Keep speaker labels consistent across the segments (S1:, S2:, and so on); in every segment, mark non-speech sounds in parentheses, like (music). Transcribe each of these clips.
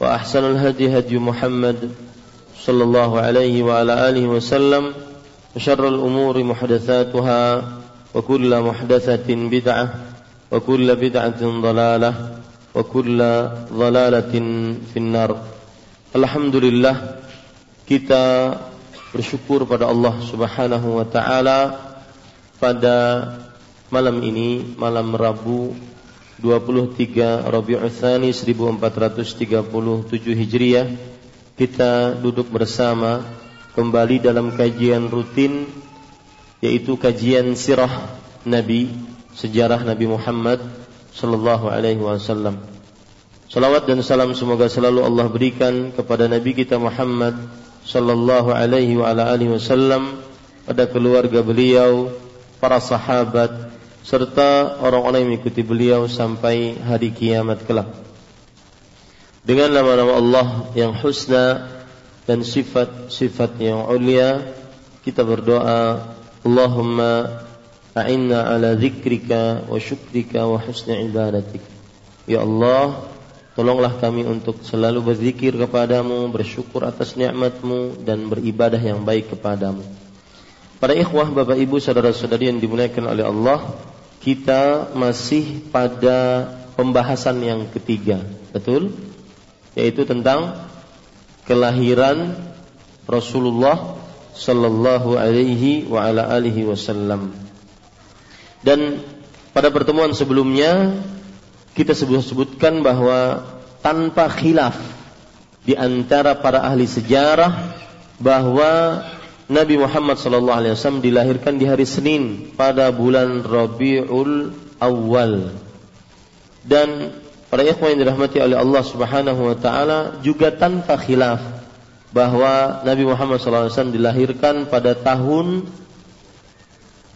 S1: وأحسن الهدي هدي محمد صلى الله عليه وعلى آله وسلم وشر الأمور محدثاتها وكل محدثة بدعة وكل بدعة ضلالة وكل ضلالة في النار الحمد لله kita bersyukur pada Allah Subhanahu wa taala pada malam ini malam Rabu 23 Rabiul Tsani 1437 Hijriah kita duduk bersama kembali dalam kajian rutin yaitu kajian sirah Nabi sejarah Nabi Muhammad sallallahu alaihi wasallam. Salawat dan salam semoga selalu Allah berikan kepada Nabi kita Muhammad sallallahu alaihi wa ala alihi wasallam pada keluarga beliau, para sahabat, serta orang-orang yang mengikuti beliau sampai hari kiamat kelak. Dengan nama-nama Allah yang husna dan sifat-sifat yang ulia, kita berdoa, Allahumma a'inna ala zikrika wa syukrika wa husni ibadatik. Ya Allah, tolonglah kami untuk selalu berzikir kepadamu, bersyukur atas nikmatmu dan beribadah yang baik kepadamu. Para ikhwah, bapak ibu, saudara-saudari yang dimuliakan oleh Allah, kita masih pada pembahasan yang ketiga, betul? Yaitu tentang kelahiran Rasulullah sallallahu alaihi wa ala alihi wasallam. Dan pada pertemuan sebelumnya kita sebut-sebutkan bahwa tanpa khilaf di antara para ahli sejarah bahwa Nabi Muhammad SAW dilahirkan di hari Senin pada bulan Rabiul Awal. Dan para ikhwan yang dirahmati oleh Allah Subhanahu wa taala juga tanpa khilaf bahwa Nabi Muhammad SAW dilahirkan pada tahun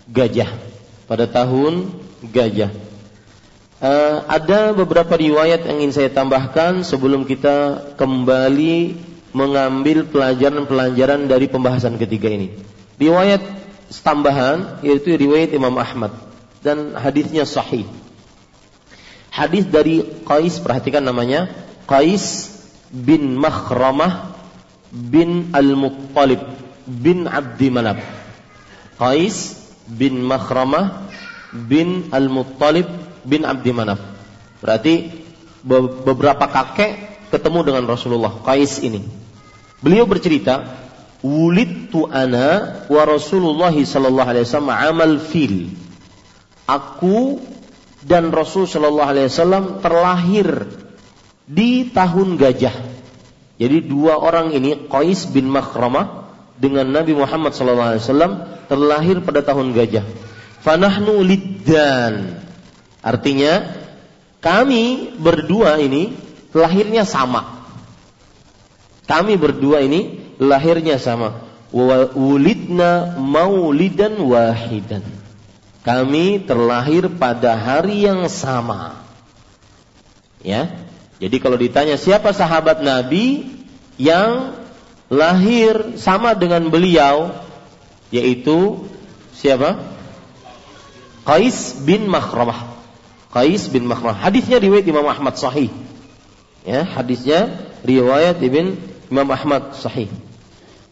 S1: gajah. Pada tahun gajah. Uh, ada beberapa riwayat yang ingin saya tambahkan sebelum kita kembali mengambil pelajaran-pelajaran dari pembahasan ketiga ini. Riwayat tambahan yaitu riwayat Imam Ahmad dan hadisnya sahih. Hadis dari Qais perhatikan namanya Qais bin Makhramah bin Al-Muttalib bin Abdi Manab. Qais bin Makhramah bin Al-Muttalib bin Abdi Manaf. Berarti beberapa kakek ketemu dengan Rasulullah Qais ini. Beliau bercerita, "Wulidtu ana wa Rasulullah sallallahu alaihi wasallam amal fil." Aku dan Rasul sallallahu alaihi wasallam terlahir di tahun gajah. Jadi dua orang ini Qais bin Makhramah dengan Nabi Muhammad sallallahu alaihi wasallam terlahir pada tahun gajah. Fanahnu liddan. Artinya kami berdua ini lahirnya sama. Kami berdua ini lahirnya sama. Wulidna maulidan wahidan. Kami terlahir pada hari yang sama. Ya. Jadi kalau ditanya siapa sahabat Nabi yang lahir sama dengan beliau yaitu siapa? Qais bin Makhramah. Qais bin Makhramah. Hadisnya riwayat Imam Ahmad sahih. Ya, hadisnya riwayat Ibn Imam Ahmad sahih.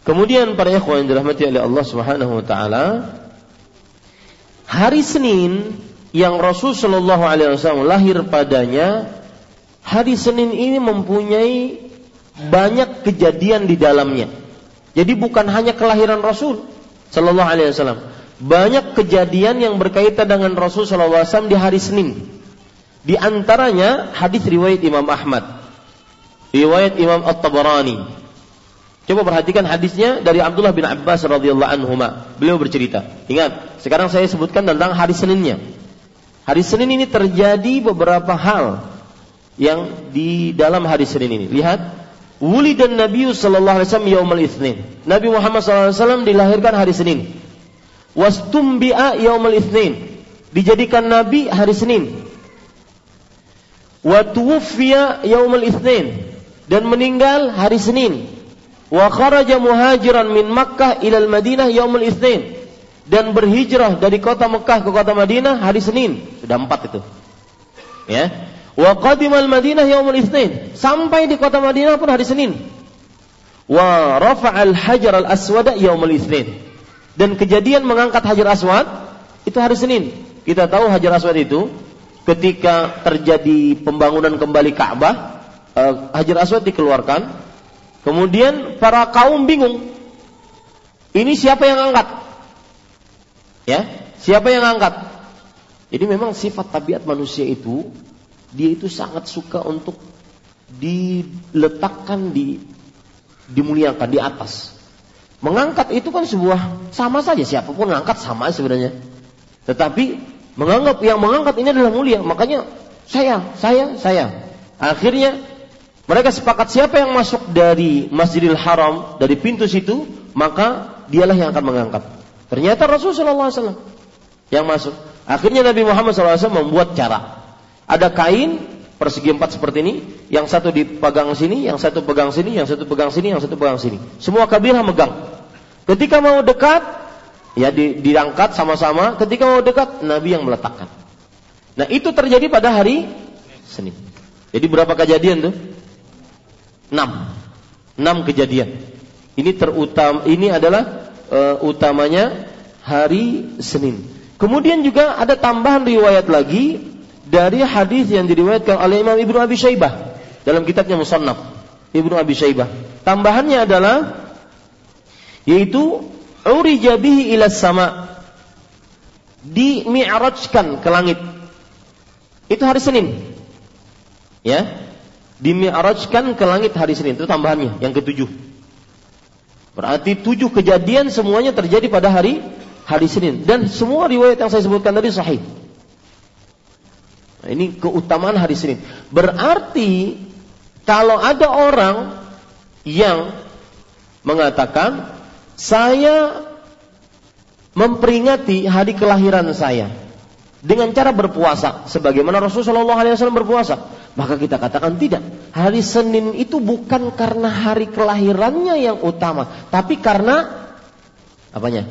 S1: Kemudian para ikhwan yang dirahmati oleh Allah Subhanahu wa taala, hari Senin yang Rasul Shallallahu alaihi wasallam lahir padanya, hari Senin ini mempunyai banyak kejadian di dalamnya. Jadi bukan hanya kelahiran Rasul Shallallahu alaihi wasallam, banyak kejadian yang berkaitan dengan Rasul Shallallahu alaihi wasallam di hari Senin. Di antaranya hadis riwayat Imam Ahmad, riwayat Imam At-Tabarani, Coba perhatikan hadisnya dari Abdullah bin Abbas radhiyallahu anhu. Beliau bercerita. Ingat, sekarang saya sebutkan tentang hari Seninnya. Hari Senin ini terjadi beberapa hal yang di dalam hari Senin ini. Lihat, Wuli dan Nabi sallallahu alaihi wasallam yaumul itsnin. Nabi Muhammad sallallahu alaihi wasallam dilahirkan hari Senin. Wastumbi'a yaumul itsnin. Dijadikan nabi hari Senin. Wa tuwfiya yaumul itsnin dan meninggal hari Senin wa kharaja muhajiran min Makkah ilal Madinah yaumul Itsnin dan berhijrah dari kota Mekah ke kota Madinah hari Senin. Sudah empat itu. Ya. Wa qadimal Madinah yaumul Itsnin. Sampai di kota Madinah pun hari Senin. Wa rafa'al hajar al aswada yaumul Itsnin. Dan kejadian mengangkat hajar aswad itu hari Senin. Kita tahu hajar aswad itu ketika terjadi pembangunan kembali Ka'bah, eh, hajar aswad dikeluarkan Kemudian para kaum bingung. Ini siapa yang angkat? Ya, siapa yang angkat? Jadi memang sifat tabiat manusia itu dia itu sangat suka untuk diletakkan di dimuliakan di atas. Mengangkat itu kan sebuah sama saja siapa pun mengangkat sama sebenarnya. Tetapi menganggap yang mengangkat ini adalah mulia, makanya saya, saya, saya. Akhirnya mereka sepakat siapa yang masuk dari Masjidil Haram dari pintu situ, maka dialah yang akan mengangkat. Ternyata Rasulullah SAW yang masuk. Akhirnya Nabi Muhammad SAW membuat cara. Ada kain persegi empat seperti ini, yang satu dipegang sini, yang satu pegang sini, yang satu pegang sini, yang satu pegang sini. Semua kabilah megang. Ketika mau dekat, ya diangkat sama-sama. Ketika mau dekat, Nabi yang meletakkan. Nah itu terjadi pada hari Senin. Jadi berapa kejadian tuh? Enam. Enam kejadian. Ini terutam, ini adalah uh, utamanya hari Senin. Kemudian juga ada tambahan riwayat lagi dari hadis yang diriwayatkan oleh Imam Ibnu Abi Syaibah dalam kitabnya Musannaf Ibnu Abi Syaibah. Tambahannya adalah yaitu urija bihi ila sama di mi'rajkan ke langit. Itu hari Senin. Ya, dimi'rajkan ke langit hari Senin. Itu tambahannya, yang ketujuh. Berarti tujuh kejadian semuanya terjadi pada hari hari Senin. Dan semua riwayat yang saya sebutkan tadi sahih. Nah, ini keutamaan hari Senin. Berarti kalau ada orang yang mengatakan saya memperingati hari kelahiran saya dengan cara berpuasa sebagaimana Rasulullah SAW berpuasa maka kita katakan tidak. Hari Senin itu bukan karena hari kelahirannya yang utama tapi karena apanya?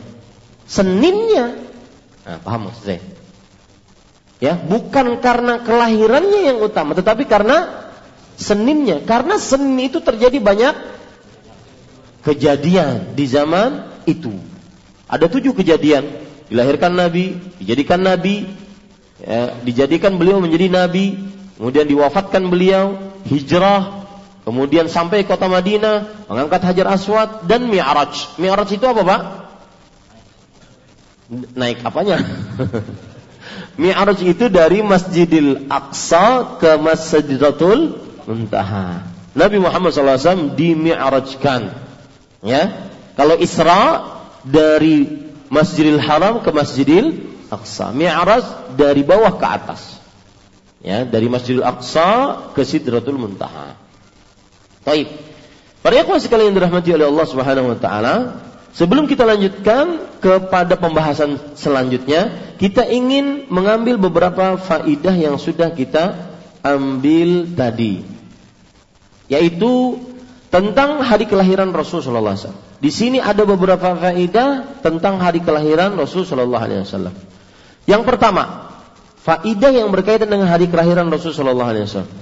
S1: Seninnya. Nah, paham maksud saya? Ya bukan karena kelahirannya yang utama tetapi karena Seninnya. Karena Senin itu terjadi banyak kejadian di zaman itu. Ada tujuh kejadian dilahirkan Nabi, dijadikan Nabi, ya, dijadikan beliau menjadi Nabi, kemudian diwafatkan beliau, hijrah, kemudian sampai kota Madinah, mengangkat Hajar Aswad dan Mi'raj. Mi'raj itu apa, Pak? Naik apanya? (laughs) Mi'raj itu dari Masjidil Aqsa ke Masjidatul Muntaha. Nabi Muhammad SAW di Mi'rajkan. Ya. Kalau Isra dari Masjidil Haram ke Masjidil Aqsa. Mi'raj dari bawah ke atas. Ya, dari Masjidil Aqsa ke Sidratul Muntaha. Baik. Para ikhwan sekalian dirahmati oleh Allah Subhanahu wa taala, sebelum kita lanjutkan kepada pembahasan selanjutnya, kita ingin mengambil beberapa faidah yang sudah kita ambil tadi. Yaitu tentang hari kelahiran Rasul sallallahu. Di sini ada beberapa faedah tentang hari kelahiran Rasul sallallahu alaihi wasallam. Yang pertama, faedah yang berkaitan dengan hari kelahiran Rasul sallallahu alaihi wasallam.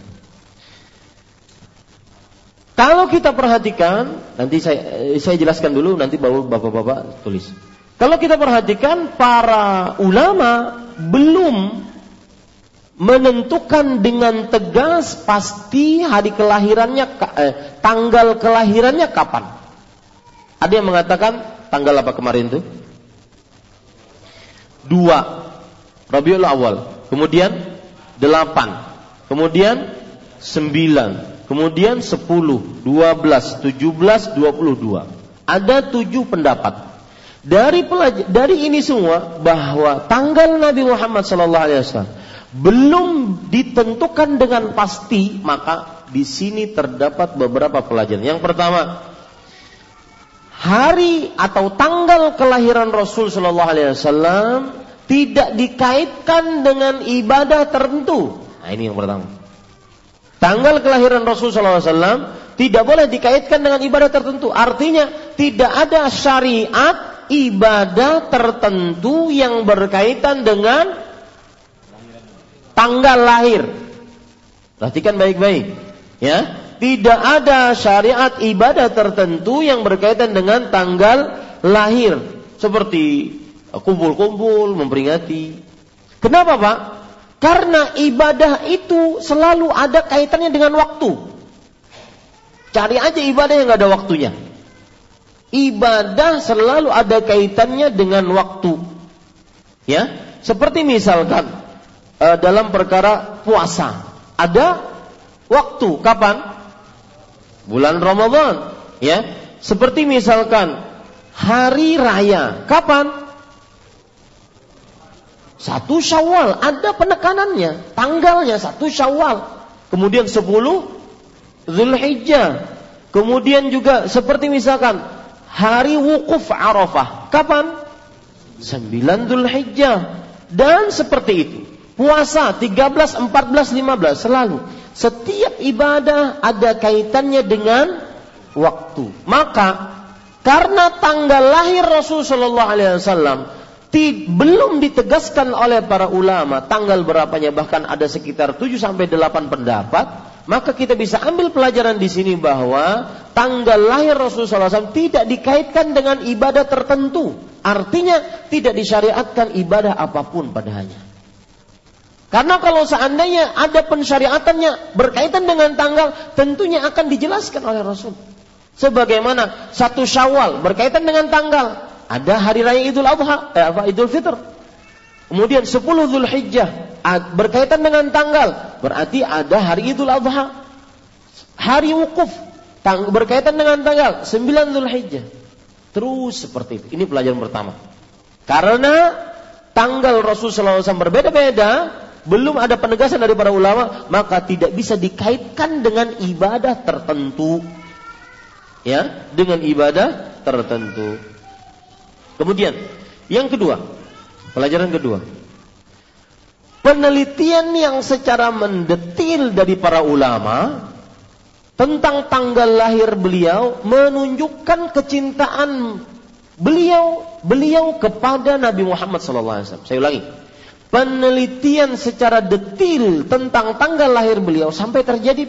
S1: Kalau kita perhatikan, nanti saya eh, saya jelaskan dulu nanti baru Bapak-bapak tulis. Kalau kita perhatikan para ulama belum menentukan dengan tegas pasti hari kelahirannya eh, tanggal kelahirannya kapan. Ada yang mengatakan tanggal apa kemarin itu? Dua Rabiul Awal, kemudian delapan, kemudian sembilan, kemudian sepuluh, dua belas, tujuh belas, dua puluh dua. Ada tujuh pendapat. Dari dari ini semua bahwa tanggal Nabi Muhammad Sallallahu Alaihi Wasallam belum ditentukan dengan pasti, maka di sini terdapat beberapa pelajaran. Yang pertama, hari atau tanggal kelahiran Rasul Shallallahu Alaihi Wasallam tidak dikaitkan dengan ibadah tertentu. Nah, ini yang pertama. Tanggal kelahiran Rasul Shallallahu Alaihi Wasallam tidak boleh dikaitkan dengan ibadah tertentu. Artinya tidak ada syariat ibadah tertentu yang berkaitan dengan tanggal lahir. Perhatikan baik-baik. Ya, tidak ada syariat ibadah tertentu yang berkaitan dengan tanggal lahir seperti kumpul-kumpul memperingati. Kenapa, Pak? Karena ibadah itu selalu ada kaitannya dengan waktu. Cari aja ibadah yang nggak ada waktunya. Ibadah selalu ada kaitannya dengan waktu. Ya, seperti misalkan uh, dalam perkara puasa. Ada waktu kapan? Bulan Ramadan, ya. Seperti misalkan hari raya, kapan? Satu Syawal, ada penekanannya, tanggalnya satu Syawal. Kemudian sepuluh Zulhijjah. Kemudian juga seperti misalkan hari wukuf Arafah, kapan? Sembilan Zulhijjah. Dan seperti itu. Puasa 13, 14, 15 selalu. Setiap ibadah ada kaitannya dengan waktu. Maka karena tanggal lahir Rasul Shallallahu Alaihi Wasallam belum ditegaskan oleh para ulama tanggal berapanya bahkan ada sekitar 7 sampai 8 pendapat maka kita bisa ambil pelajaran di sini bahwa tanggal lahir Rasulullah SAW tidak dikaitkan dengan ibadah tertentu artinya tidak disyariatkan ibadah apa pun padanya karena kalau seandainya ada pensyariatannya berkaitan dengan tanggal, tentunya akan dijelaskan oleh Rasul. Sebagaimana satu Syawal berkaitan dengan tanggal, ada hari raya Idul Adha, eh, apa Idul Fitr. Kemudian 10 Zulhijjah berkaitan dengan tanggal, berarti ada hari Idul Adha. Hari wukuf berkaitan dengan tanggal 9 Zulhijjah. Terus seperti itu. Ini pelajaran pertama. Karena tanggal Rasulullah SAW berbeda-beda, belum ada penegasan dari para ulama, maka tidak bisa dikaitkan dengan ibadah tertentu. Ya, dengan ibadah tertentu. Kemudian, yang kedua, pelajaran kedua. Penelitian yang secara mendetil dari para ulama tentang tanggal lahir beliau menunjukkan kecintaan beliau beliau kepada Nabi Muhammad SAW. Saya ulangi, penelitian secara detil tentang tanggal lahir beliau sampai terjadi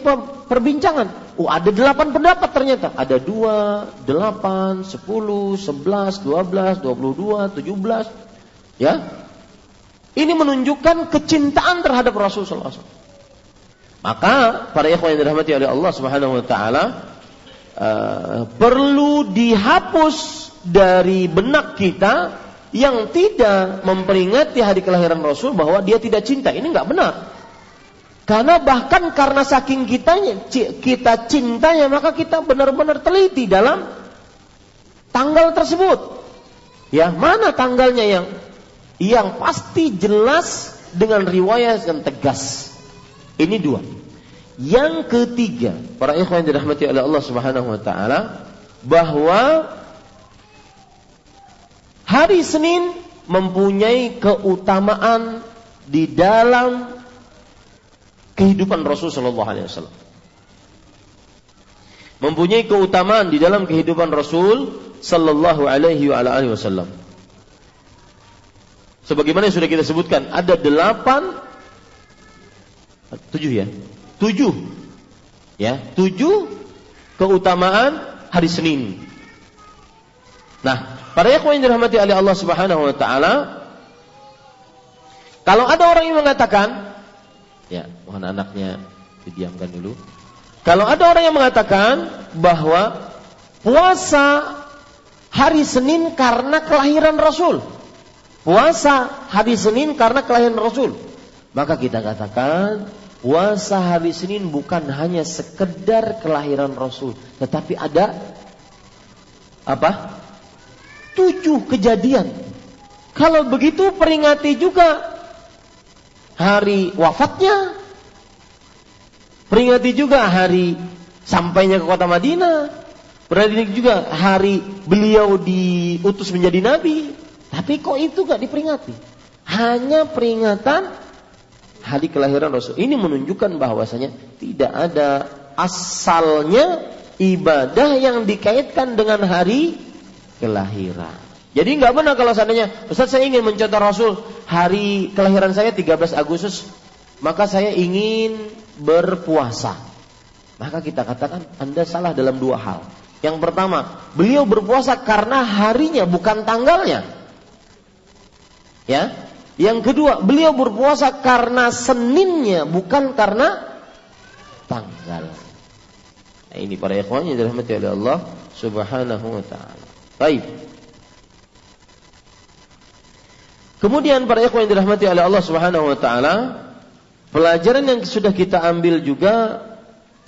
S1: perbincangan. Oh, ada delapan pendapat ternyata. Ada dua, delapan, sepuluh, sebelas, dua belas, dua puluh dua, tujuh belas. Ya, ini menunjukkan kecintaan terhadap Rasulullah SAW. Maka para ikhwan yang dirahmati oleh Allah Subhanahu Wa Taala uh, perlu dihapus dari benak kita yang tidak memperingati hari kelahiran Rasul bahwa dia tidak cinta. Ini nggak benar. Karena bahkan karena saking kitanya, kita cintanya, maka kita benar-benar teliti dalam tanggal tersebut. Ya, mana tanggalnya yang yang pasti jelas dengan riwayat yang tegas. Ini dua. Yang ketiga, para ikhwan yang dirahmati oleh Allah Subhanahu wa taala, bahwa Hari Senin mempunyai keutamaan di dalam kehidupan Rasul Shallallahu Alaihi Wasallam. mempunyai keutamaan di dalam kehidupan Rasul sallallahu alaihi wasallam. Sebagaimana yang sudah kita sebutkan, ada delapan, tujuh ya, tujuh, ya, tujuh keutamaan hari Senin. Nah, para ikhwan yang dirahmati oleh Allah Subhanahu wa taala, kalau ada orang yang mengatakan, ya, mohon anaknya didiamkan dulu. Kalau ada orang yang mengatakan bahwa puasa hari Senin karena kelahiran Rasul. Puasa hari Senin karena kelahiran Rasul. Maka kita katakan puasa hari Senin bukan hanya sekedar kelahiran Rasul, tetapi ada apa? Tujuh kejadian. Kalau begitu peringati juga hari wafatnya, Peringati juga hari sampainya ke kota Madinah. Peringati juga hari beliau diutus menjadi nabi. Tapi kok itu gak diperingati? Hanya peringatan hari kelahiran Rasul. Ini menunjukkan bahwasanya tidak ada asalnya ibadah yang dikaitkan dengan hari kelahiran. Jadi nggak benar kalau seandainya Ustaz saya ingin mencontoh Rasul hari kelahiran saya 13 Agustus maka saya ingin berpuasa. Maka kita katakan Anda salah dalam dua hal. Yang pertama, beliau berpuasa karena harinya bukan tanggalnya. Ya. Yang kedua, beliau berpuasa karena seninnya bukan karena tanggal. Nah, ini para ikhwan yang dirahmati oleh Allah Subhanahu wa taala. Baik. Kemudian para ikhwan yang dirahmati oleh Allah Subhanahu wa taala, Pelajaran yang sudah kita ambil juga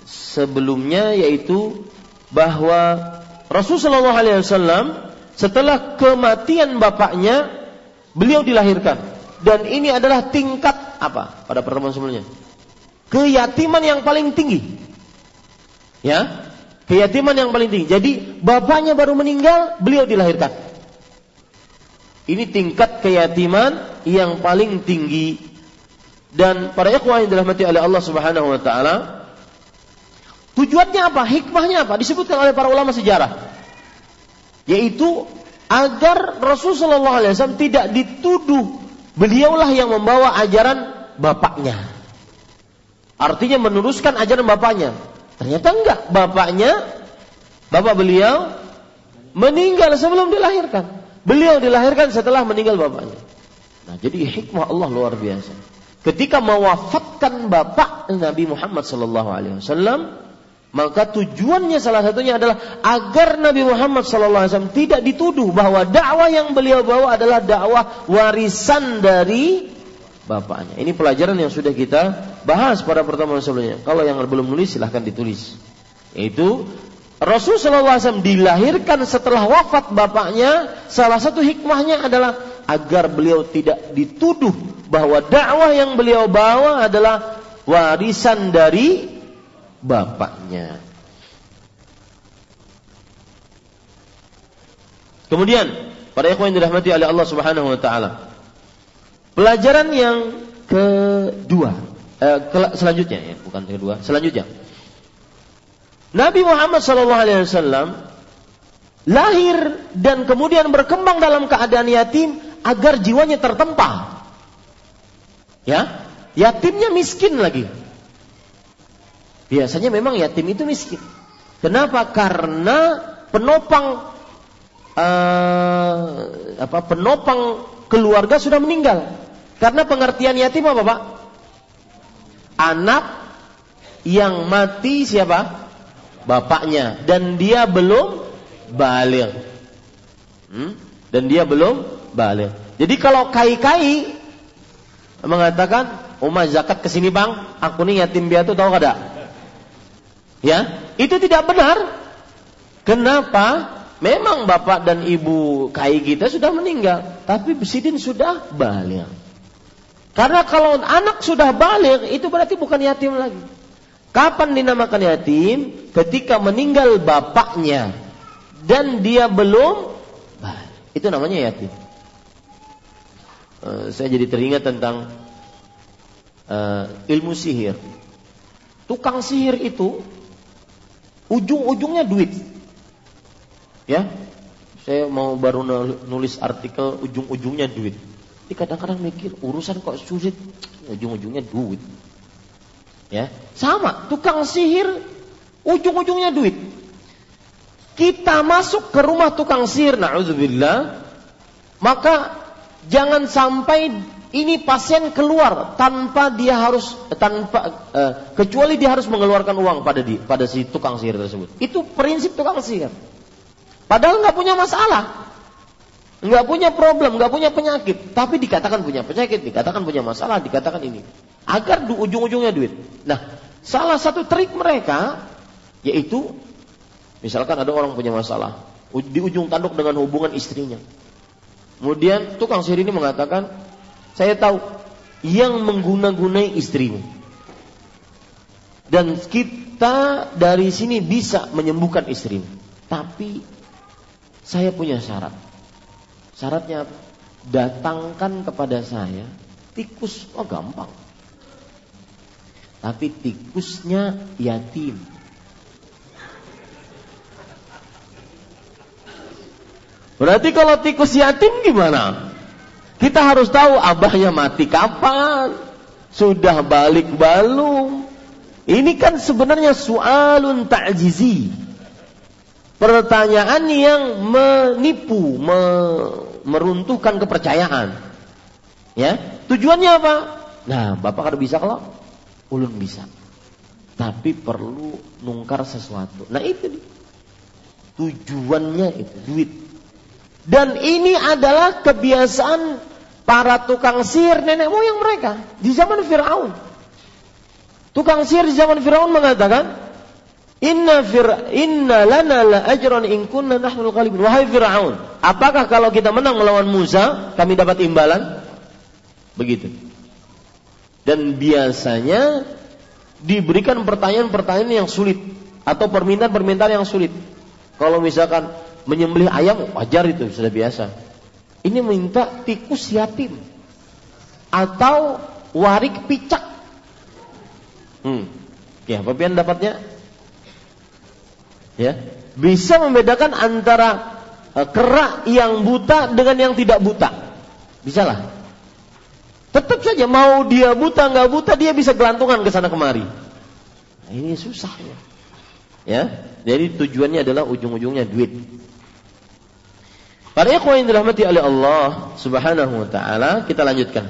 S1: sebelumnya yaitu bahwa Rasulullah SAW setelah kematian bapaknya beliau dilahirkan. Dan ini adalah tingkat apa pada pertemuan sebelumnya? Keyatiman yang paling tinggi. Ya keyatiman yang paling tinggi jadi bapaknya baru meninggal beliau dilahirkan ini tingkat keyatiman yang paling tinggi dan para ikhwah yang dirahmati oleh Allah Subhanahu wa taala tujuannya apa? Hikmahnya apa? Disebutkan oleh para ulama sejarah. Yaitu agar Rasulullah wasallam tidak dituduh beliaulah yang membawa ajaran bapaknya. Artinya meneruskan ajaran bapaknya. Ternyata enggak, bapaknya bapak beliau meninggal sebelum dilahirkan. Beliau dilahirkan setelah meninggal bapaknya. Nah, jadi hikmah Allah luar biasa ketika mewafatkan bapak Nabi Muhammad sallallahu alaihi wasallam maka tujuannya salah satunya adalah agar Nabi Muhammad sallallahu alaihi wasallam tidak dituduh bahwa dakwah yang beliau bawa adalah dakwah warisan dari bapaknya. Ini pelajaran yang sudah kita bahas pada pertemuan sebelumnya. Kalau yang belum nulis silahkan ditulis. Yaitu Rasul wasallam dilahirkan setelah wafat bapaknya, salah satu hikmahnya adalah agar beliau tidak dituduh bahwa dakwah yang beliau bawa adalah warisan dari bapaknya. Kemudian, para ikhwan yang dirahmati oleh Allah Subhanahu wa taala. Pelajaran yang kedua, eh, selanjutnya ya, bukan kedua, selanjutnya. Nabi Muhammad wasallam lahir dan kemudian berkembang dalam keadaan yatim agar jiwanya tertempa Ya, yatimnya miskin lagi. Biasanya memang yatim itu miskin. Kenapa? Karena penopang uh, apa penopang keluarga sudah meninggal. Karena pengertian yatim apa, Pak? Anak yang mati siapa? Bapaknya dan dia belum balik. Hmm? Dan dia belum balik. Jadi kalau kai-kai mengatakan, Umar zakat ke sini bang, aku nih yatim piatu tahu kada? Ya, itu tidak benar. Kenapa? Memang bapak dan ibu kai kita sudah meninggal, tapi Sidin sudah balik. Karena kalau anak sudah balik, itu berarti bukan yatim lagi. Kapan dinamakan yatim? Ketika meninggal bapaknya dan dia belum balik. Itu namanya yatim. Eh, saya jadi teringat tentang uh, ilmu sihir. Tukang sihir itu ujung-ujungnya duit. Ya, saya mau baru nulis artikel ujung-ujungnya duit. Jadi kadang-kadang mikir urusan kok sulit, ujung-ujungnya duit. Ya, sama tukang sihir ujung-ujungnya duit. Kita masuk ke rumah tukang sihir, naudzubillah, maka jangan sampai ini pasien keluar tanpa dia harus tanpa uh, kecuali dia harus mengeluarkan uang pada di pada si tukang sihir tersebut. Itu prinsip tukang sihir. Padahal nggak punya masalah, nggak punya problem, nggak punya penyakit, tapi dikatakan punya penyakit, dikatakan punya masalah, dikatakan ini agar di ujung-ujungnya duit. Nah, salah satu trik mereka yaitu misalkan ada orang punya masalah di ujung tanduk dengan hubungan istrinya. Kemudian tukang sihir ini mengatakan, saya tahu yang mengguna-gunai istrimu. Dan kita dari sini bisa menyembuhkan istrimu. Tapi saya punya syarat. Syaratnya datangkan kepada saya tikus. Oh gampang. Tapi tikusnya yatim. Berarti kalau tikus yatim gimana? Kita harus tahu abahnya mati kapan, sudah balik belum. Ini kan sebenarnya soalun ta'jizi. Pertanyaan yang menipu, me, meruntuhkan kepercayaan. Ya, tujuannya apa? Nah, Bapak harus bisa kalau ulun bisa. Tapi perlu nungkar sesuatu. Nah, itu tujuannya itu duit dan ini adalah kebiasaan para tukang sihir nenek moyang mereka di zaman Firaun. Tukang sihir di zaman Firaun mengatakan, Inna fir inna lana la ajran in kunna nahnu ghalibun. Wahai Firaun, apakah kalau kita menang melawan Musa, kami dapat imbalan? Begitu. Dan biasanya diberikan pertanyaan-pertanyaan yang sulit atau permintaan-permintaan yang sulit. Kalau misalkan menyembelih ayam wajar itu sudah biasa. Ini minta tikus yatim atau warik picak. Hmm. Ya, apa dapatnya? Ya, bisa membedakan antara uh, kerak yang buta dengan yang tidak buta. Bisa lah. Tetap saja mau dia buta nggak buta dia bisa gelantungan ke sana kemari. Nah, ini susah ya. Ya, jadi tujuannya adalah ujung-ujungnya duit. Para ikhwan yang dirahmati oleh Allah Subhanahu wa taala, kita lanjutkan.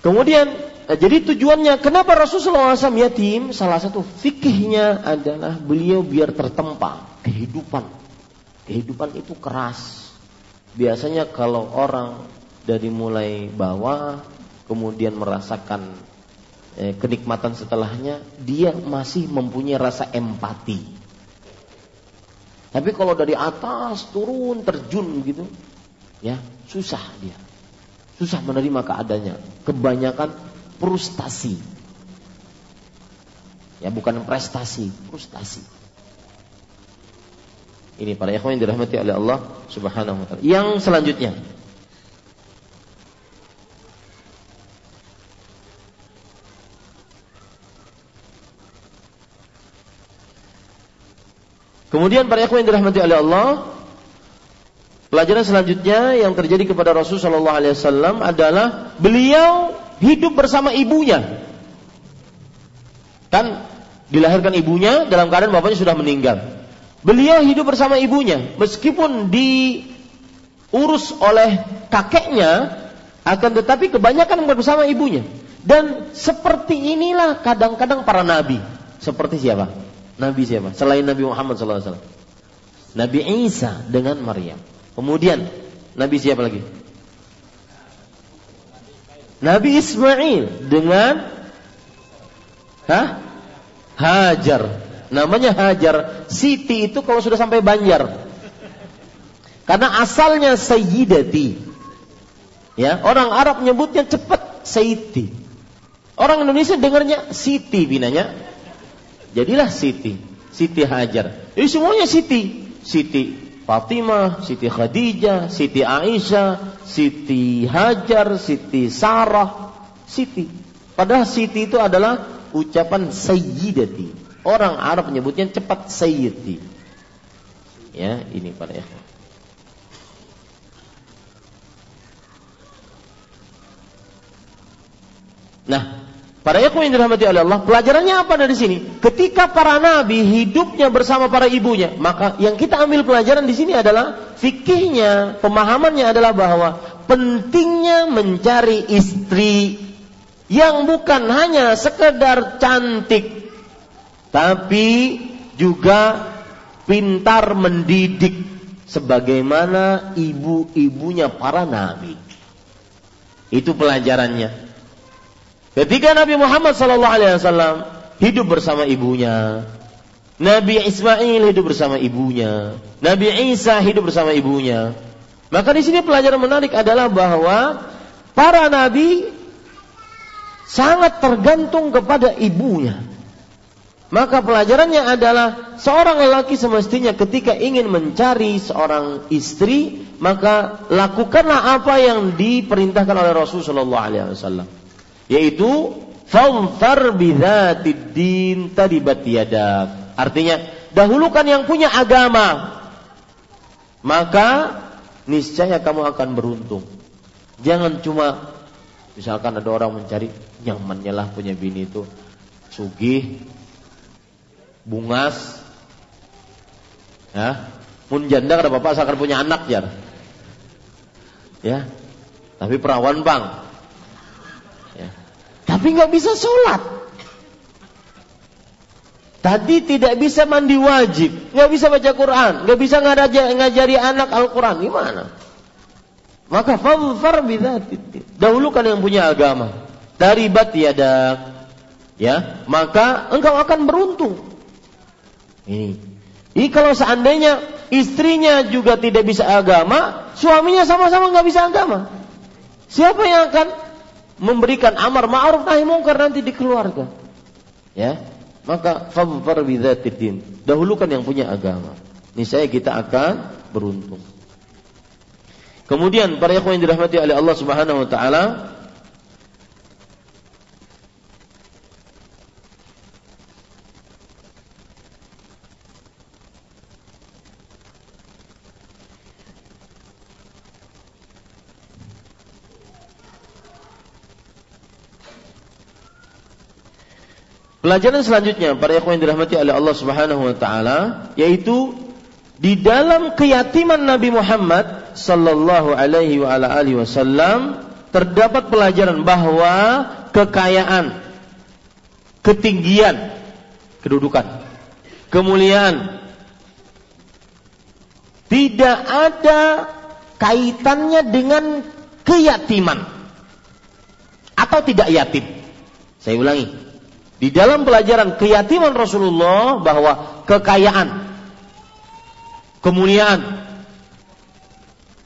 S1: Kemudian eh, jadi tujuannya kenapa Rasulullah SAW yatim? Salah satu fikihnya adalah beliau biar tertempa kehidupan. Kehidupan itu keras. Biasanya kalau orang dari mulai bawah kemudian merasakan eh, kenikmatan setelahnya, dia masih mempunyai rasa empati tapi kalau dari atas turun terjun gitu, ya susah dia. Susah menerima keadaannya. Kebanyakan frustasi. Ya bukan prestasi, frustasi. Ini para ikhwan yang dirahmati oleh Allah Subhanahu wa taala. Yang selanjutnya Kemudian para ikhwan yang dirahmati oleh Allah, pelajaran selanjutnya yang terjadi kepada Rasul Shallallahu Alaihi Wasallam adalah beliau hidup bersama ibunya. Kan dilahirkan ibunya dalam keadaan bapaknya sudah meninggal. Beliau hidup bersama ibunya meskipun diurus oleh kakeknya akan tetapi kebanyakan bersama ibunya. Dan seperti inilah kadang-kadang para nabi. Seperti siapa? Nabi siapa? Selain Nabi Muhammad SAW. Nabi Isa dengan Maryam. Kemudian Nabi siapa lagi? Nabi Ismail dengan Hah? Hajar. Namanya Hajar. Siti itu kalau sudah sampai Banjar. Karena asalnya Sayyidati. Ya, orang Arab nyebutnya cepat Sayyidi. Orang Indonesia dengarnya Siti binanya Jadilah Siti, Siti Hajar. Jadi semuanya Siti. Siti Fatimah, Siti Khadijah, Siti Aisyah, Siti Hajar, Siti Sarah, Siti. Padahal Siti itu adalah ucapan Sayyidati. Orang Arab menyebutnya cepat sayyidi. Ya, ini para ikhwan. Nah, para ikhwan yang dirahmati oleh Allah, pelajarannya apa dari sini? Ketika para nabi hidupnya bersama para ibunya, maka yang kita ambil pelajaran di sini adalah fikihnya, pemahamannya adalah bahwa pentingnya mencari istri yang bukan hanya sekedar cantik, tapi juga pintar mendidik sebagaimana ibu-ibunya para nabi. Itu pelajarannya. Ketika Nabi Muhammad sallallahu alaihi wasallam hidup bersama ibunya, Nabi Ismail hidup bersama ibunya, Nabi Isa hidup bersama ibunya. Maka di sini pelajaran menarik adalah bahwa para nabi sangat tergantung kepada ibunya. Maka pelajarannya adalah seorang lelaki semestinya ketika ingin mencari seorang istri, maka lakukanlah apa yang diperintahkan oleh Rasulullah wasallam yaitu fawfar bidzatid din tadibat yadak. Artinya, dahulukan yang punya agama. Maka niscaya kamu akan beruntung. Jangan cuma misalkan ada orang mencari nyamannya lah punya bini itu sugih, bungas, ya, mun janda ada bapak akan punya anak ya, ya, tapi perawan bang, tapi nggak bisa sholat. Tadi tidak bisa mandi wajib, nggak bisa baca Quran, nggak bisa ngajari anak Al-Quran, gimana? Maka fadfar bidzatid. Dahulukan yang punya agama. Dari bat tiada ya, maka engkau akan beruntung. Ini. Ini kalau seandainya istrinya juga tidak bisa agama, suaminya sama-sama nggak bisa agama. Siapa yang akan memberikan amar ma'ruf nahi mungkar nanti di keluarga. Ya. Maka fadhfar bidzatid Dahulukan yang punya agama. Niscaya kita akan beruntung. Kemudian para ikhwan yang dirahmati oleh Allah Subhanahu wa taala, Pelajaran selanjutnya para yang dirahmati oleh Allah Subhanahu wa taala yaitu di dalam keyatiman Nabi Muhammad sallallahu alaihi wa ala alihi wasallam terdapat pelajaran bahwa kekayaan, ketinggian, kedudukan, kemuliaan tidak ada kaitannya dengan keyatiman atau tidak yatim. Saya ulangi, di dalam pelajaran keyatiman Rasulullah bahwa kekayaan, kemuliaan,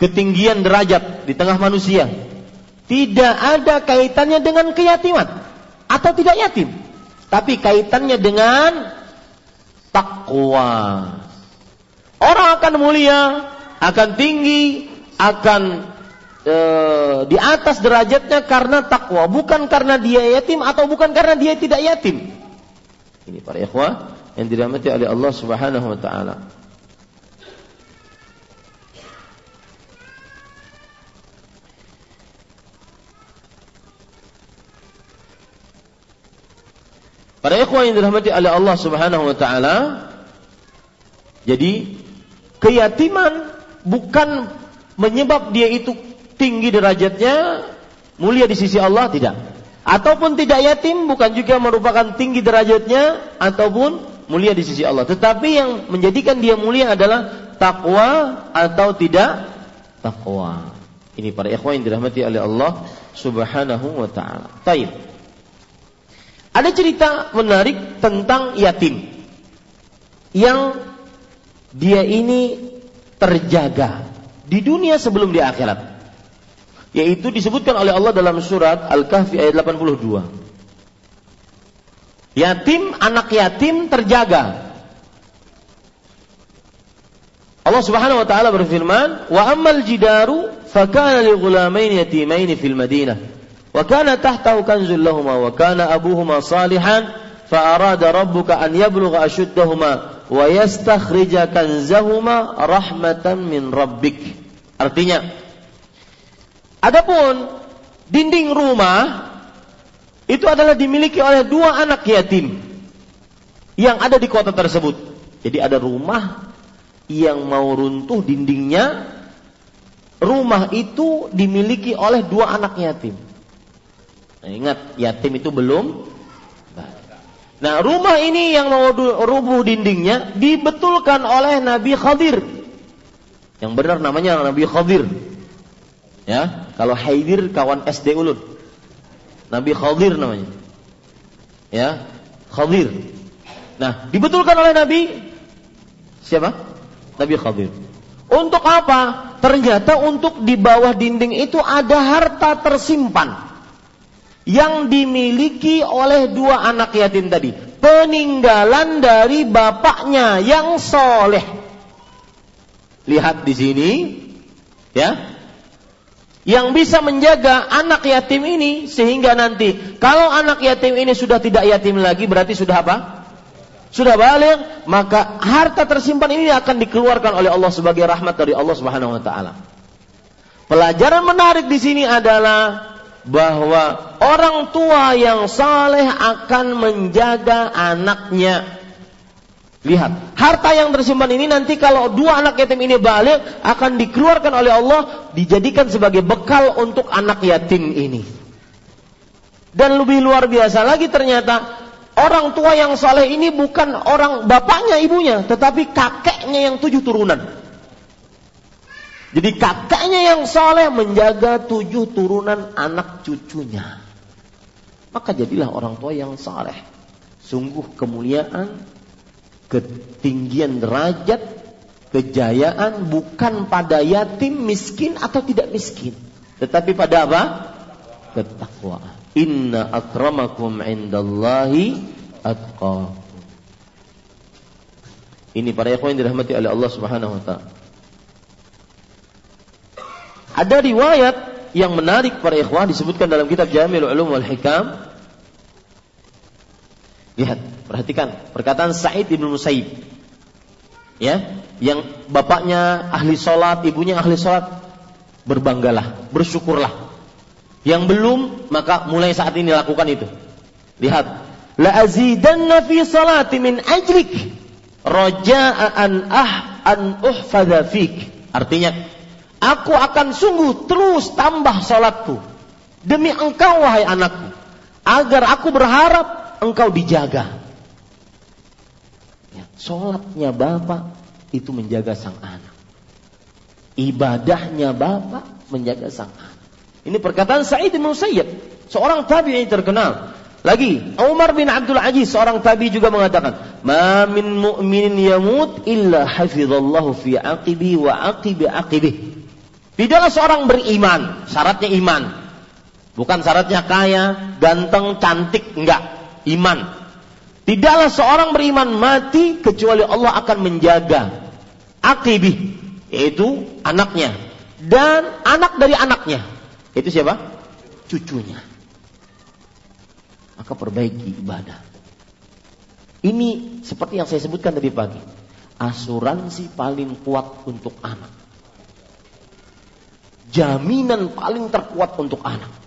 S1: ketinggian derajat di tengah manusia tidak ada kaitannya dengan keyatiman atau tidak yatim, tapi kaitannya dengan takwa. Orang akan mulia, akan tinggi, akan e, di atas derajatnya karena takwa, bukan karena dia yatim atau bukan karena dia tidak yatim. Ini para ikhwah yang dirahmati oleh Allah Subhanahu wa taala. Para ikhwah yang dirahmati oleh Allah Subhanahu wa taala, jadi keyatiman bukan menyebab dia itu tinggi derajatnya, mulia di sisi Allah tidak. Ataupun tidak yatim bukan juga merupakan tinggi derajatnya ataupun mulia di sisi Allah. Tetapi yang menjadikan dia mulia adalah takwa atau tidak takwa. Ini para ikhwan yang dirahmati oleh Allah Subhanahu wa taala. Taib. Ada cerita menarik tentang yatim yang dia ini terjaga di dunia sebelum di akhirat yaitu disebutkan oleh Allah dalam surat Al-Kahfi ayat 82. Yatim, anak yatim terjaga. Allah Subhanahu wa taala berfirman, "Wa ammal jidaru fakana li ghulamain yatimain fil Madinah, wa kana tahtahu kanzul lahumā wa kana abuhuma salihan fa arada rabbuka an yablugha ashuddahuma wa yastakhrija kanzahuma rahmatan min rabbik. Artinya Adapun dinding rumah itu adalah dimiliki oleh dua anak yatim yang ada di kota tersebut. Jadi ada rumah yang mau runtuh dindingnya, rumah itu dimiliki oleh dua anak yatim. Nah, ingat, yatim itu belum. Nah, rumah ini yang mau rubuh dindingnya dibetulkan oleh Nabi Khadir. Yang benar namanya Nabi Khadir. Ya, kalau Haidir kawan SD ulun. Nabi Khadir namanya. Ya, Khadir. Nah, dibetulkan oleh Nabi siapa? Nabi Khadir. Untuk apa? Ternyata untuk di bawah dinding itu ada harta tersimpan yang dimiliki oleh dua anak yatim tadi. Peninggalan dari bapaknya yang soleh. Lihat di sini, ya, yang bisa menjaga anak yatim ini sehingga nanti kalau anak yatim ini sudah tidak yatim lagi berarti sudah apa? Sudah balik, maka harta tersimpan ini akan dikeluarkan oleh Allah sebagai rahmat dari Allah Subhanahu wa taala. Pelajaran menarik di sini adalah bahwa orang tua yang saleh akan menjaga anaknya Lihat, harta yang tersimpan ini nanti kalau dua anak yatim ini balik akan dikeluarkan oleh Allah dijadikan sebagai bekal untuk anak yatim ini. Dan lebih luar biasa lagi ternyata orang tua yang soleh ini bukan orang bapaknya ibunya, tetapi kakeknya yang tujuh turunan. Jadi kakeknya yang soleh menjaga tujuh turunan anak cucunya. Maka jadilah orang tua yang soleh. Sungguh kemuliaan ketinggian derajat kejayaan bukan pada yatim miskin atau tidak miskin. Tetapi pada apa? Ketakwaan inna akramakum indallahi atqakum ini para ikhwan yang dirahmati oleh Allah Subhanahu wa taala. Ada riwayat yang menarik para ikhwan disebutkan dalam kitab Jami'ul Ulum wal Hikam lihat Perhatikan perkataan Said bin Musayyib. Ya, yang bapaknya ahli sholat, ibunya ahli sholat, berbanggalah, bersyukurlah. Yang belum, maka mulai saat ini lakukan itu. Lihat, la azidanna fi salati min ajlik raja'a an ah an uhfadha fik. Artinya, aku akan sungguh terus tambah salatku demi engkau wahai anakku agar aku berharap engkau dijaga Sholatnya bapak itu menjaga sang anak. Ibadahnya bapak menjaga sang anak. Ini perkataan Sa'id bin Musayyib, seorang tabi'i terkenal. Lagi, Umar bin Abdul Aziz, seorang tabi juga mengatakan, "Ma min mu'minin yamut illa hafizallahu fi aqibi wa aqibi aqibi." Tidaklah seorang beriman, syaratnya iman. Bukan syaratnya kaya, ganteng, cantik, enggak. Iman. Tidaklah seorang beriman mati kecuali Allah akan menjaga akibih yaitu anaknya dan anak dari anaknya. Itu siapa? Cucunya. Maka perbaiki ibadah. Ini seperti yang saya sebutkan tadi pagi. Asuransi paling kuat untuk anak. Jaminan paling terkuat untuk anak.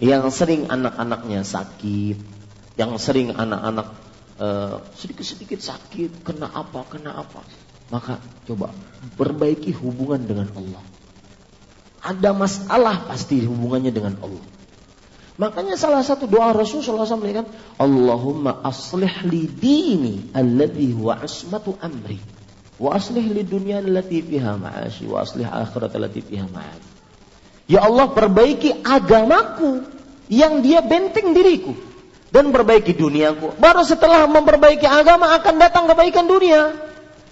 S1: Yang sering anak-anaknya sakit, yang sering anak-anak uh, sedikit-sedikit sakit, kena apa, kena apa. Maka coba perbaiki hubungan dengan Allah. Ada masalah pasti hubungannya dengan Allah. Makanya salah satu doa Rasulullah SAW kan, Allahumma aslih li dini alladhi huwa asmatu amri. Wa aslih li dunia allati fiha ma'ashi. Wa aslih akhirat allati fiha ma'ashi. Ya Allah perbaiki agamaku yang dia benteng diriku dan perbaiki duniaku. Baru setelah memperbaiki agama akan datang kebaikan dunia.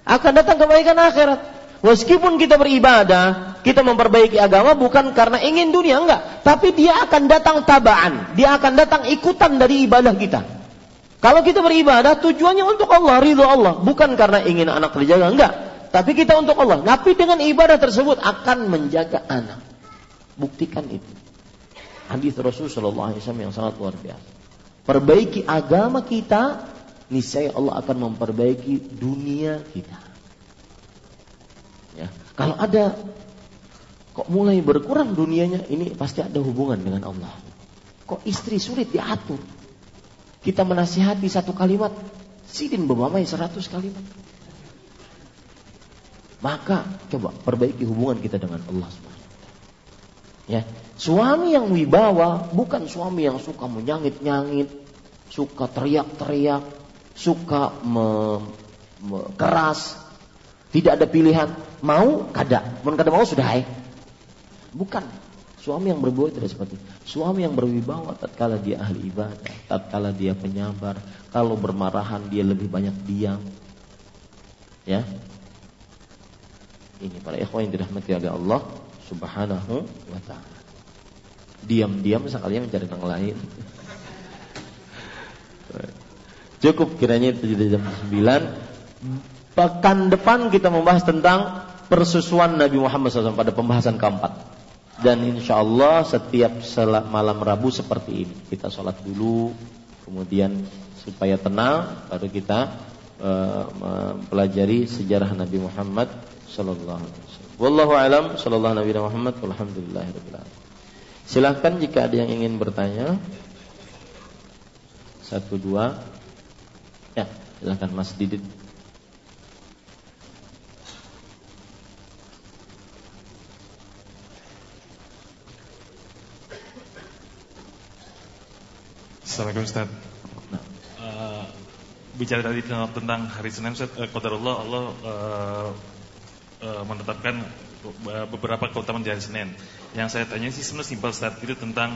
S1: Akan datang kebaikan akhirat. Meskipun kita beribadah, kita memperbaiki agama bukan karena ingin dunia, enggak. Tapi dia akan datang tabaan. Dia akan datang ikutan dari ibadah kita. Kalau kita beribadah, tujuannya untuk Allah, ridho Allah. Bukan karena ingin anak terjaga, enggak. Tapi kita untuk Allah. Tapi dengan ibadah tersebut akan menjaga anak. Buktikan itu. Hadis Rasulullah SAW yang sangat luar biasa. perbaiki agama kita, niscaya Allah akan memperbaiki dunia kita. Ya. Kalau ada kok mulai berkurang dunianya, ini pasti ada hubungan dengan Allah. Kok istri sulit diatur? Kita menasihati satu kalimat, sidin bemamai seratus kalimat. Maka coba perbaiki hubungan kita dengan Allah Ya, suami yang wibawa bukan suami yang suka menyangit-nyangit, suka teriak-teriak, suka me, me, keras, tidak ada pilihan, mau kada, mau kada mau sudah hai. Bukan. Suami yang berbuat tidak seperti itu. Suami yang berwibawa tatkala dia ahli ibadah, tatkala dia penyabar, kalau bermarahan dia lebih banyak diam. Ya. Ini para ikhwan yang dirahmati oleh Allah Subhanahu wa taala. Diam-diam sekalian mencari yang lain. Cukup kiranya itu jam 9. Pekan depan kita membahas tentang persusuan Nabi Muhammad SAW pada pembahasan keempat dan insya Allah setiap malam Rabu seperti ini kita sholat dulu kemudian supaya tenang baru kita uh, mempelajari sejarah Nabi Muhammad Wasallam. Wallahu alam. Sallallahu Nabi Muhammad. Alhamdulillah Silahkan jika ada yang ingin bertanya. Satu dua. Ya silahkan Mas Didit.
S2: Assalamualaikum Ustaz. Uh, bicara tadi tentang hari Senin Ustaz, uh, Allah Allah uh, uh, menetapkan beberapa keutamaan di hari Senin. Yang saya tanya sih sebenarnya simpel Ustaz, itu tentang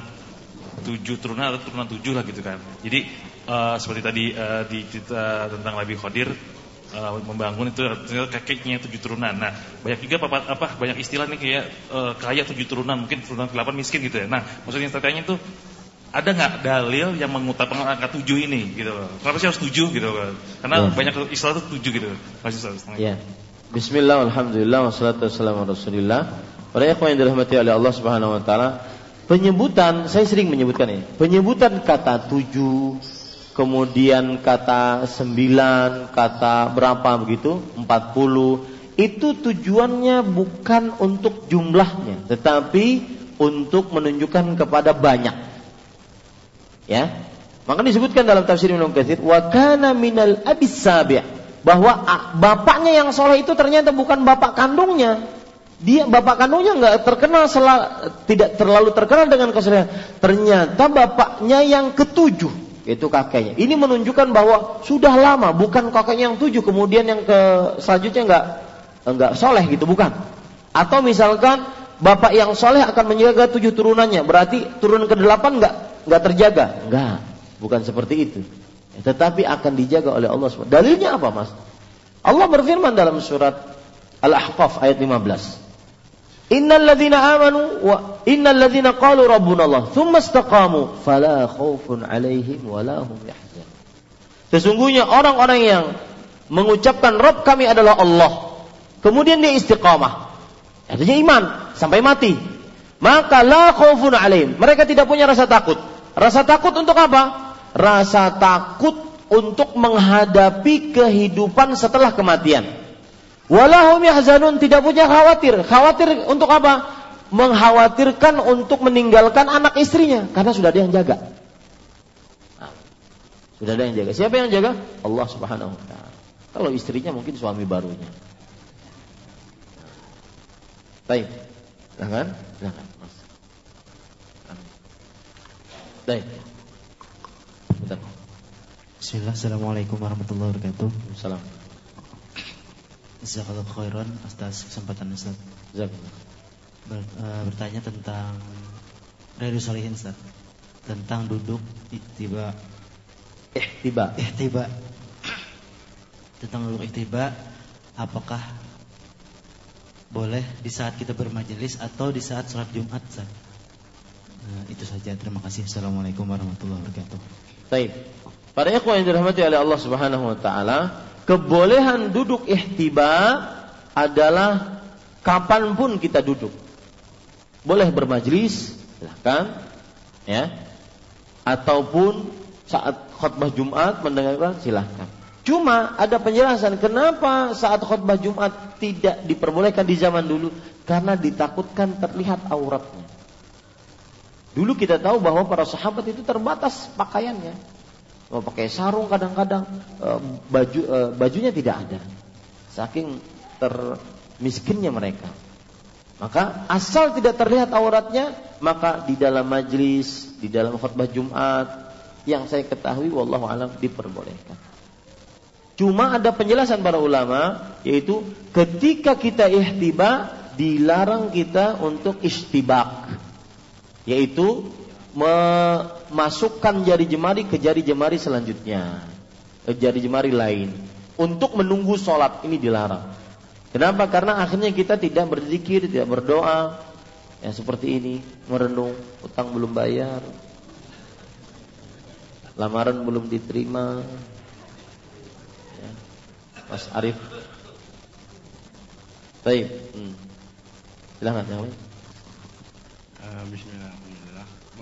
S2: tujuh turunan atau turunan tujuh lah gitu kan. Jadi uh, seperti tadi uh, di cerita tentang Nabi Khadir uh, membangun itu ternyata kakeknya tujuh turunan. Nah banyak juga apa, apa banyak istilah nih kayak uh, kaya tujuh turunan, mungkin turunan delapan miskin gitu ya. Nah maksudnya saya tanya itu ada nggak dalil yang mengutamakan angka tujuh ini gitu loh. Kenapa sih harus tujuh gitu loh? Karena ya. banyak istilah itu tujuh gitu. Masih
S1: Ya. Bismillah, alhamdulillah, wassalatu wassalamu rasulillah. Para ikhwan yang dirahmati oleh Allah Subhanahu wa taala, penyebutan saya sering menyebutkan ini. Penyebutan kata tujuh, kemudian kata sembilan, kata berapa begitu? Empat puluh. Itu tujuannya bukan untuk jumlahnya, tetapi untuk menunjukkan kepada banyak. Ya. Maka disebutkan dalam tafsir Ibnu Katsir wa kana minal abis sabi' bahwa bapaknya yang soleh itu ternyata bukan bapak kandungnya. Dia bapak kandungnya nggak terkenal sel, tidak terlalu terkenal dengan kesolehan. Ternyata bapaknya yang ketujuh itu kakeknya. Ini menunjukkan bahwa sudah lama bukan kakeknya yang tujuh kemudian yang ke selanjutnya nggak nggak soleh gitu bukan. Atau misalkan bapak yang soleh akan menjaga tujuh turunannya berarti turun ke delapan nggak nggak terjaga. Enggak, bukan seperti itu. Tetapi akan dijaga oleh Allah SWT. Dalilnya apa, Mas? Allah berfirman dalam surat Al-Ahqaf ayat 15. Innal ladzina amanu wa innal ladzina qalu rabbuna Allah tsumma istaqamu fala khaufun 'alaihim wa la hum yahzanun. Sesungguhnya orang-orang yang mengucapkan Rabb kami adalah Allah. Kemudian dia istiqamah. Artinya iman sampai mati. Maka la khaufun 'alaihim. Mereka tidak punya rasa takut. Rasa takut untuk apa? Rasa takut untuk menghadapi kehidupan setelah kematian. Walahum yahzanun tidak punya khawatir. Khawatir untuk apa? Mengkhawatirkan untuk meninggalkan anak istrinya karena sudah ada yang jaga. Nah, sudah ada yang jaga. Siapa yang jaga? Allah Subhanahu wa taala. Kalau istrinya mungkin suami barunya. Baik. Jangan, jangan. Baik.
S3: Bismillah, Assalamualaikum warahmatullahi wabarakatuh.
S1: Salam.
S3: Jazakallah khairan atas kesempatan Ustaz.
S1: Jazakallah.
S3: Ber, uh, bertanya tentang Radu Salihin Ustaz. Tentang duduk tiba
S1: ihtiba.
S3: Ihtiba. Tentang duduk ihtiba apakah boleh di saat kita bermajelis atau di saat sholat Jumat Ustaz? Nah, itu saja. Terima kasih. Assalamualaikum warahmatullahi wabarakatuh.
S1: Baik. Para ikhwan yang dirahmati oleh Allah Subhanahu wa taala, kebolehan duduk ihtiba adalah kapan pun kita duduk. Boleh bermajlis, silahkan, ya. Ataupun saat khutbah Jumat mendengarkan silahkan. Cuma ada penjelasan kenapa saat khutbah Jumat tidak diperbolehkan di zaman dulu karena ditakutkan terlihat auratnya. Dulu kita tahu bahwa para sahabat itu terbatas pakaiannya. Mau pakai sarung kadang-kadang eh, baju eh, bajunya tidak ada. Saking termiskinnya mereka. Maka asal tidak terlihat auratnya, maka di dalam majlis, di dalam khutbah Jumat yang saya ketahui wallahu alam diperbolehkan. Cuma ada penjelasan para ulama yaitu ketika kita ihtiba dilarang kita untuk istibak yaitu memasukkan jari jemari ke jari jemari selanjutnya ke jari jemari lain untuk menunggu sholat ini dilarang kenapa karena akhirnya kita tidak berzikir tidak berdoa ya seperti ini merenung utang belum bayar lamaran belum diterima Mas Arif. Baik. Hmm. Silakan yang lain.
S4: Uh,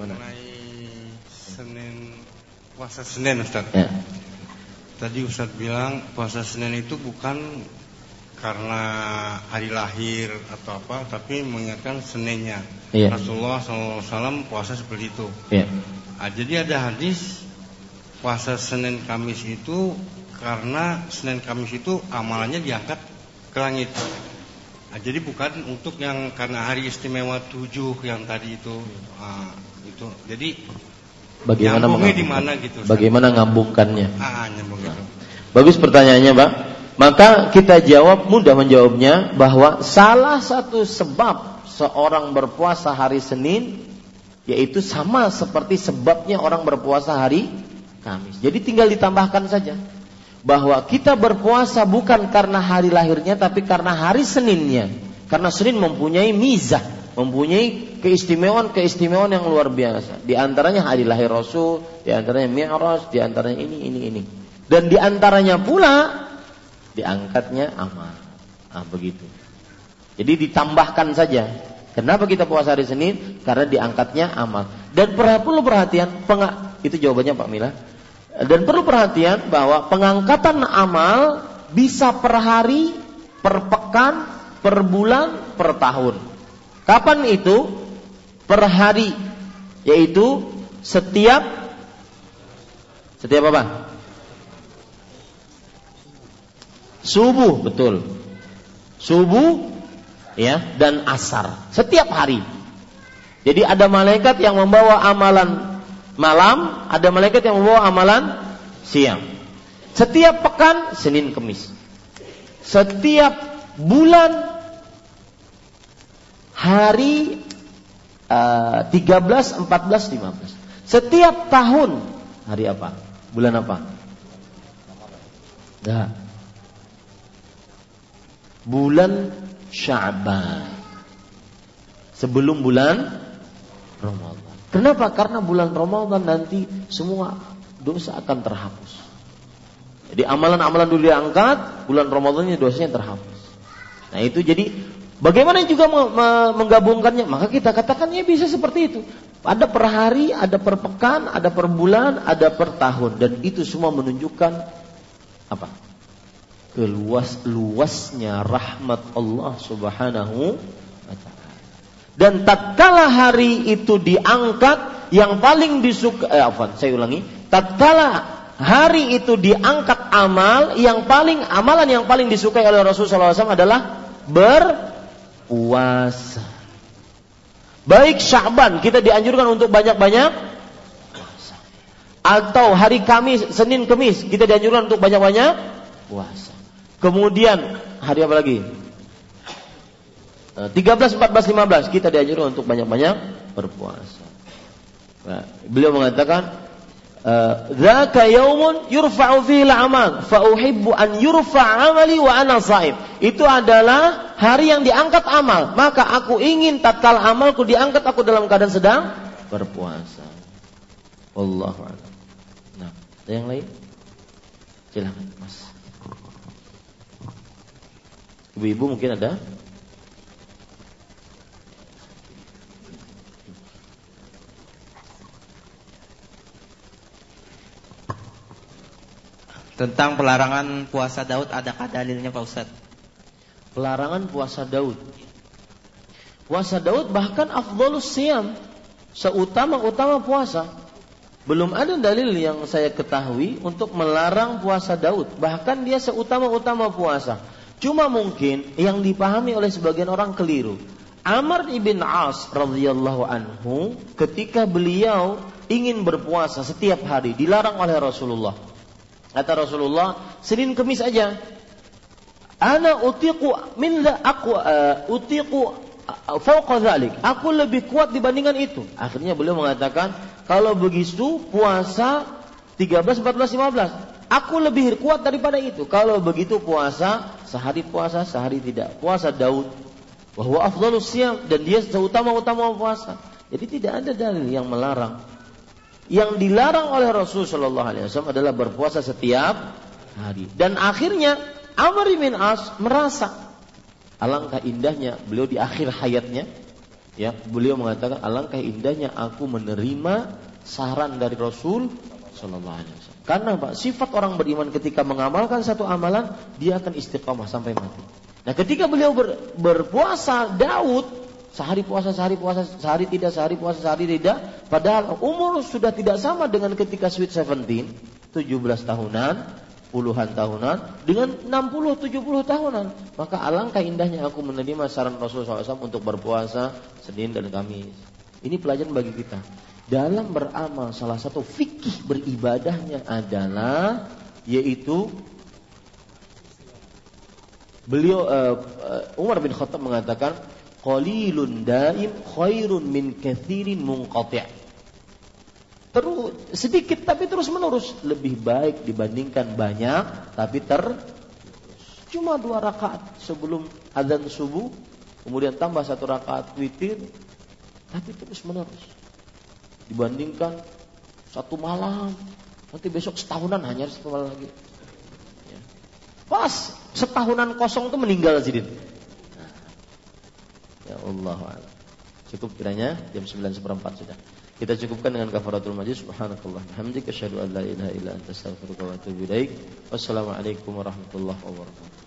S4: Bismillah. Mengenai Senin puasa Senin Ustaz. Ya. Tadi Ustaz bilang puasa Senin itu bukan karena hari lahir atau apa, tapi mengingatkan Seninnya. Ya. Rasulullah SAW puasa seperti itu. Ya. Nah, jadi ada hadis puasa Senin Kamis itu karena Senin Kamis itu amalannya diangkat ke langit. Nah, jadi bukan untuk yang karena hari istimewa tujuh yang tadi itu, nah, itu. Jadi
S1: bagaimana
S4: di mana gitu?
S1: Bagaimana ngambungkannya?
S4: Ah, nyambung gitu.
S1: Bagus pertanyaannya, Pak. Maka kita jawab mudah menjawabnya bahwa salah satu sebab seorang berpuasa hari Senin yaitu sama seperti sebabnya orang berpuasa hari Kamis. Jadi tinggal ditambahkan saja bahwa kita berpuasa bukan karena hari lahirnya tapi karena hari Seninnya. Karena Senin mempunyai mizah, mempunyai keistimewaan-keistimewaan yang luar biasa. Di antaranya hari lahir Rasul, di antaranya Mi'raj, di antaranya ini ini ini. Dan di antaranya pula diangkatnya amal. Ah begitu. Jadi ditambahkan saja. Kenapa kita puasa hari Senin? Karena diangkatnya amal. Dan perlu perhatian, itu jawabannya Pak Mila dan perlu perhatian bahwa pengangkatan amal bisa per hari, per pekan, per bulan, per tahun. Kapan itu? Per hari, yaitu setiap setiap apa? Subuh, betul. Subuh ya dan asar setiap hari. Jadi ada malaikat yang membawa amalan malam, ada malaikat yang membawa amalan siang. Setiap pekan Senin Kemis. Setiap bulan hari uh, 13, 14, 15. Setiap tahun hari apa? Bulan apa? Enggak. Bulan Sya'ban. Sebelum bulan Ramadan. Kenapa? Karena bulan Ramadan nanti semua dosa akan terhapus. Jadi amalan-amalan dulu diangkat, bulan Ramadannya dosanya terhapus. Nah itu jadi bagaimana juga menggabungkannya? Maka kita katakan ya bisa seperti itu. Ada per hari, ada per pekan, ada per bulan, ada per tahun. Dan itu semua menunjukkan apa? Keluas luasnya rahmat Allah Subhanahu dan tatkala hari itu diangkat yang paling disuka eh, afan, saya ulangi, tatkala hari itu diangkat amal yang paling amalan yang paling disukai oleh Rasulullah SAW adalah berpuasa. Baik Sya'ban kita dianjurkan untuk banyak-banyak. Atau hari Kamis, Senin Kamis kita dianjurkan untuk banyak-banyak puasa. Kemudian hari apa lagi? 13, 14, 15 kita dianjurkan untuk banyak-banyak berpuasa. Nah, beliau mengatakan, eh, "Dzaka yaumun yurfa'u fihi al-amal, fa uhibbu an yurfa' amali wa ana shaim." Itu adalah hari yang diangkat amal, maka aku ingin tatkala amalku diangkat aku dalam keadaan sedang berpuasa. Allahu a'lam. Nah, ada yang lain? Silakan, Mas. Ibu-ibu mungkin ada?
S5: Tentang pelarangan puasa Daud adakah dalilnya Pak Ustaz?
S1: Pelarangan puasa Daud. Puasa Daud bahkan afdolus siam. Seutama-utama puasa. Belum ada dalil yang saya ketahui untuk melarang puasa Daud. Bahkan dia seutama-utama puasa. Cuma mungkin yang dipahami oleh sebagian orang keliru. Amr ibn As radhiyallahu anhu ketika beliau ingin berpuasa setiap hari dilarang oleh Rasulullah. Kata Rasulullah, Senin Kemis aja. Ana utiku min la aku uh, utiku uh, fauqa dhalik. Aku lebih kuat dibandingkan itu. Akhirnya beliau mengatakan, kalau begitu puasa 13, 14, 15. Aku lebih kuat daripada itu. Kalau begitu puasa sehari puasa, sehari tidak. Puasa Daud bahwa afdalus siam dan dia seutama-utama puasa. Jadi tidak ada dalil yang melarang yang dilarang oleh Rasul Shallallahu Alaihi Wasallam adalah berpuasa setiap hari. Dan akhirnya Amr bin As merasa alangkah indahnya beliau di akhir hayatnya, ya beliau mengatakan alangkah indahnya aku menerima saran dari Rasul Shallallahu Alaihi Wasallam. Karena pak sifat orang beriman ketika mengamalkan satu amalan dia akan istiqomah sampai mati. Nah ketika beliau ber, berpuasa Daud Sehari puasa, sehari puasa, sehari tidak, sehari puasa, sehari tidak. Padahal umur sudah tidak sama dengan ketika Sweet Seventeen, 17 tahunan, puluhan tahunan, dengan 60, 70 tahunan. Maka alangkah indahnya aku menerima saran Rasulullah SAW untuk berpuasa Senin dan Kamis. Ini pelajaran bagi kita. Dalam beramal salah satu fikih beribadahnya adalah yaitu beliau uh, Umar bin Khattab mengatakan qalilun daim khairun min kathirin munqati'. Terus sedikit tapi terus menerus lebih baik dibandingkan banyak tapi ter cuma dua rakaat sebelum adzan subuh kemudian tambah satu rakaat witir tapi terus menerus dibandingkan satu malam nanti besok setahunan hanya satu malam lagi ya. pas setahunan kosong itu meninggal Zidin Ya Allah Cukup kiranya jam 9 seperempat sudah. Kita cukupkan dengan kafaratul majlis. Subhanakallah. Hamdika asyhadu an la ilaha illa anta wa atubu ilaik. Wassalamualaikum warahmatullahi wabarakatuh.